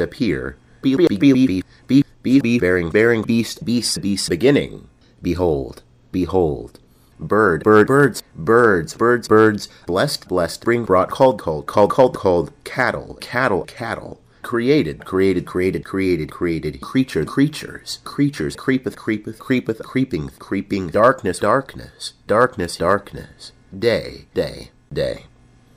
appear be be be be be be be bearing bearing beast beast beast beginning behold behold bird bird birds birds birds birds blessed blessed bring brought called called called called called cattle cattle cattle created created created created created creature creatures creatures creepeth creepeth creepeth creeping creeping darkness darkness darkness darkness day day day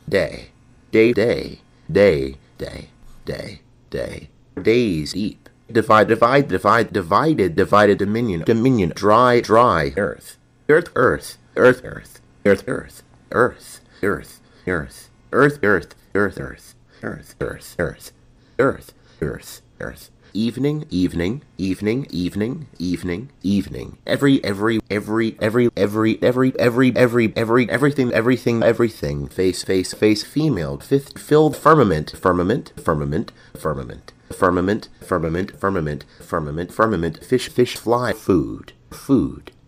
day day day day day day day days deep divide divide divide divided divided dominion dominion dry dry earth earth earth earth earth earth earth earth earth earth earth earth earth earth earth earth earth earth. Earth. Earth. Evening evening evening evening evening evening. Every every every every every every every every every everything everything everything. Face face face. Female. Fifth. Filled. Firmament. Firmament. Firmament. Firmament. Firmament. Firmament. Firmament. Firmament. Firmament. Fish. Fish. Fly. Food. Food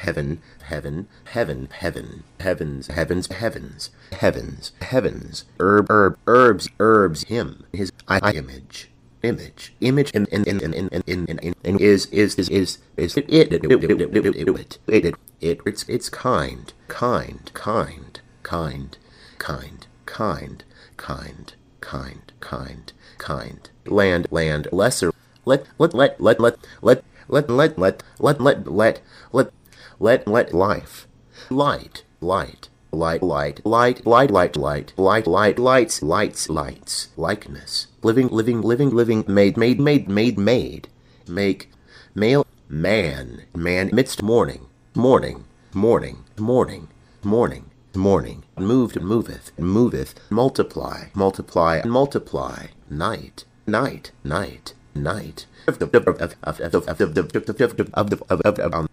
heaven, heaven, heaven, heaven, heavens, heavens, heavens, heavens, heavens, herb, herb, herbs, herbs, him, his I image, image, image, in in in in in in in is is is is is it it it it it it it it's it's kind, kind, kind, kind, kind, kind, kind, kind, kind, kind, land, land, lesser, let let let let let let let let let let let let let let let life light light light light light light light light light light lights lights lights likeness living living living living made made made made made make male man man midst morning morning morning morning morning morning moved moveth moveth multiply multiply multiply night night night night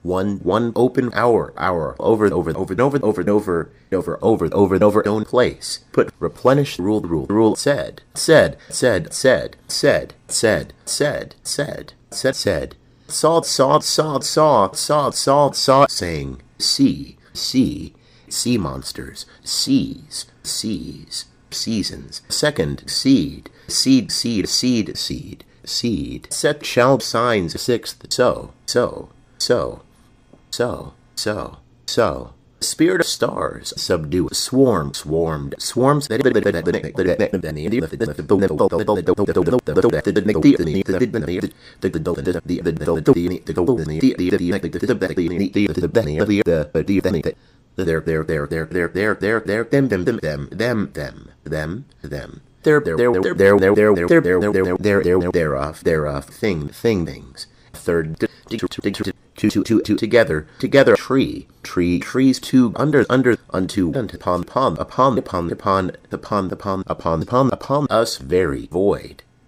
one one open hour hour over over over over over over over over over over own place put replenish rule the rule the rule said said said said said said said said said said saw saw saw saw saw saw saw saying see see sea monsters seas seas seasons second seed seed seed seed seed seed. Set shall signs sixth. So, so, so, so, so, so. Spirit of stars, subdue, swarm, swarmed, swarms. There, there, there, there, there, there, there, them, them, them, them, them, them, them there there there there there there there there there there there there thereof thereof thing thing things third to to to to together together tree tree trees to under under unto upon upon upon upon upon upon upon upon upon upon us very void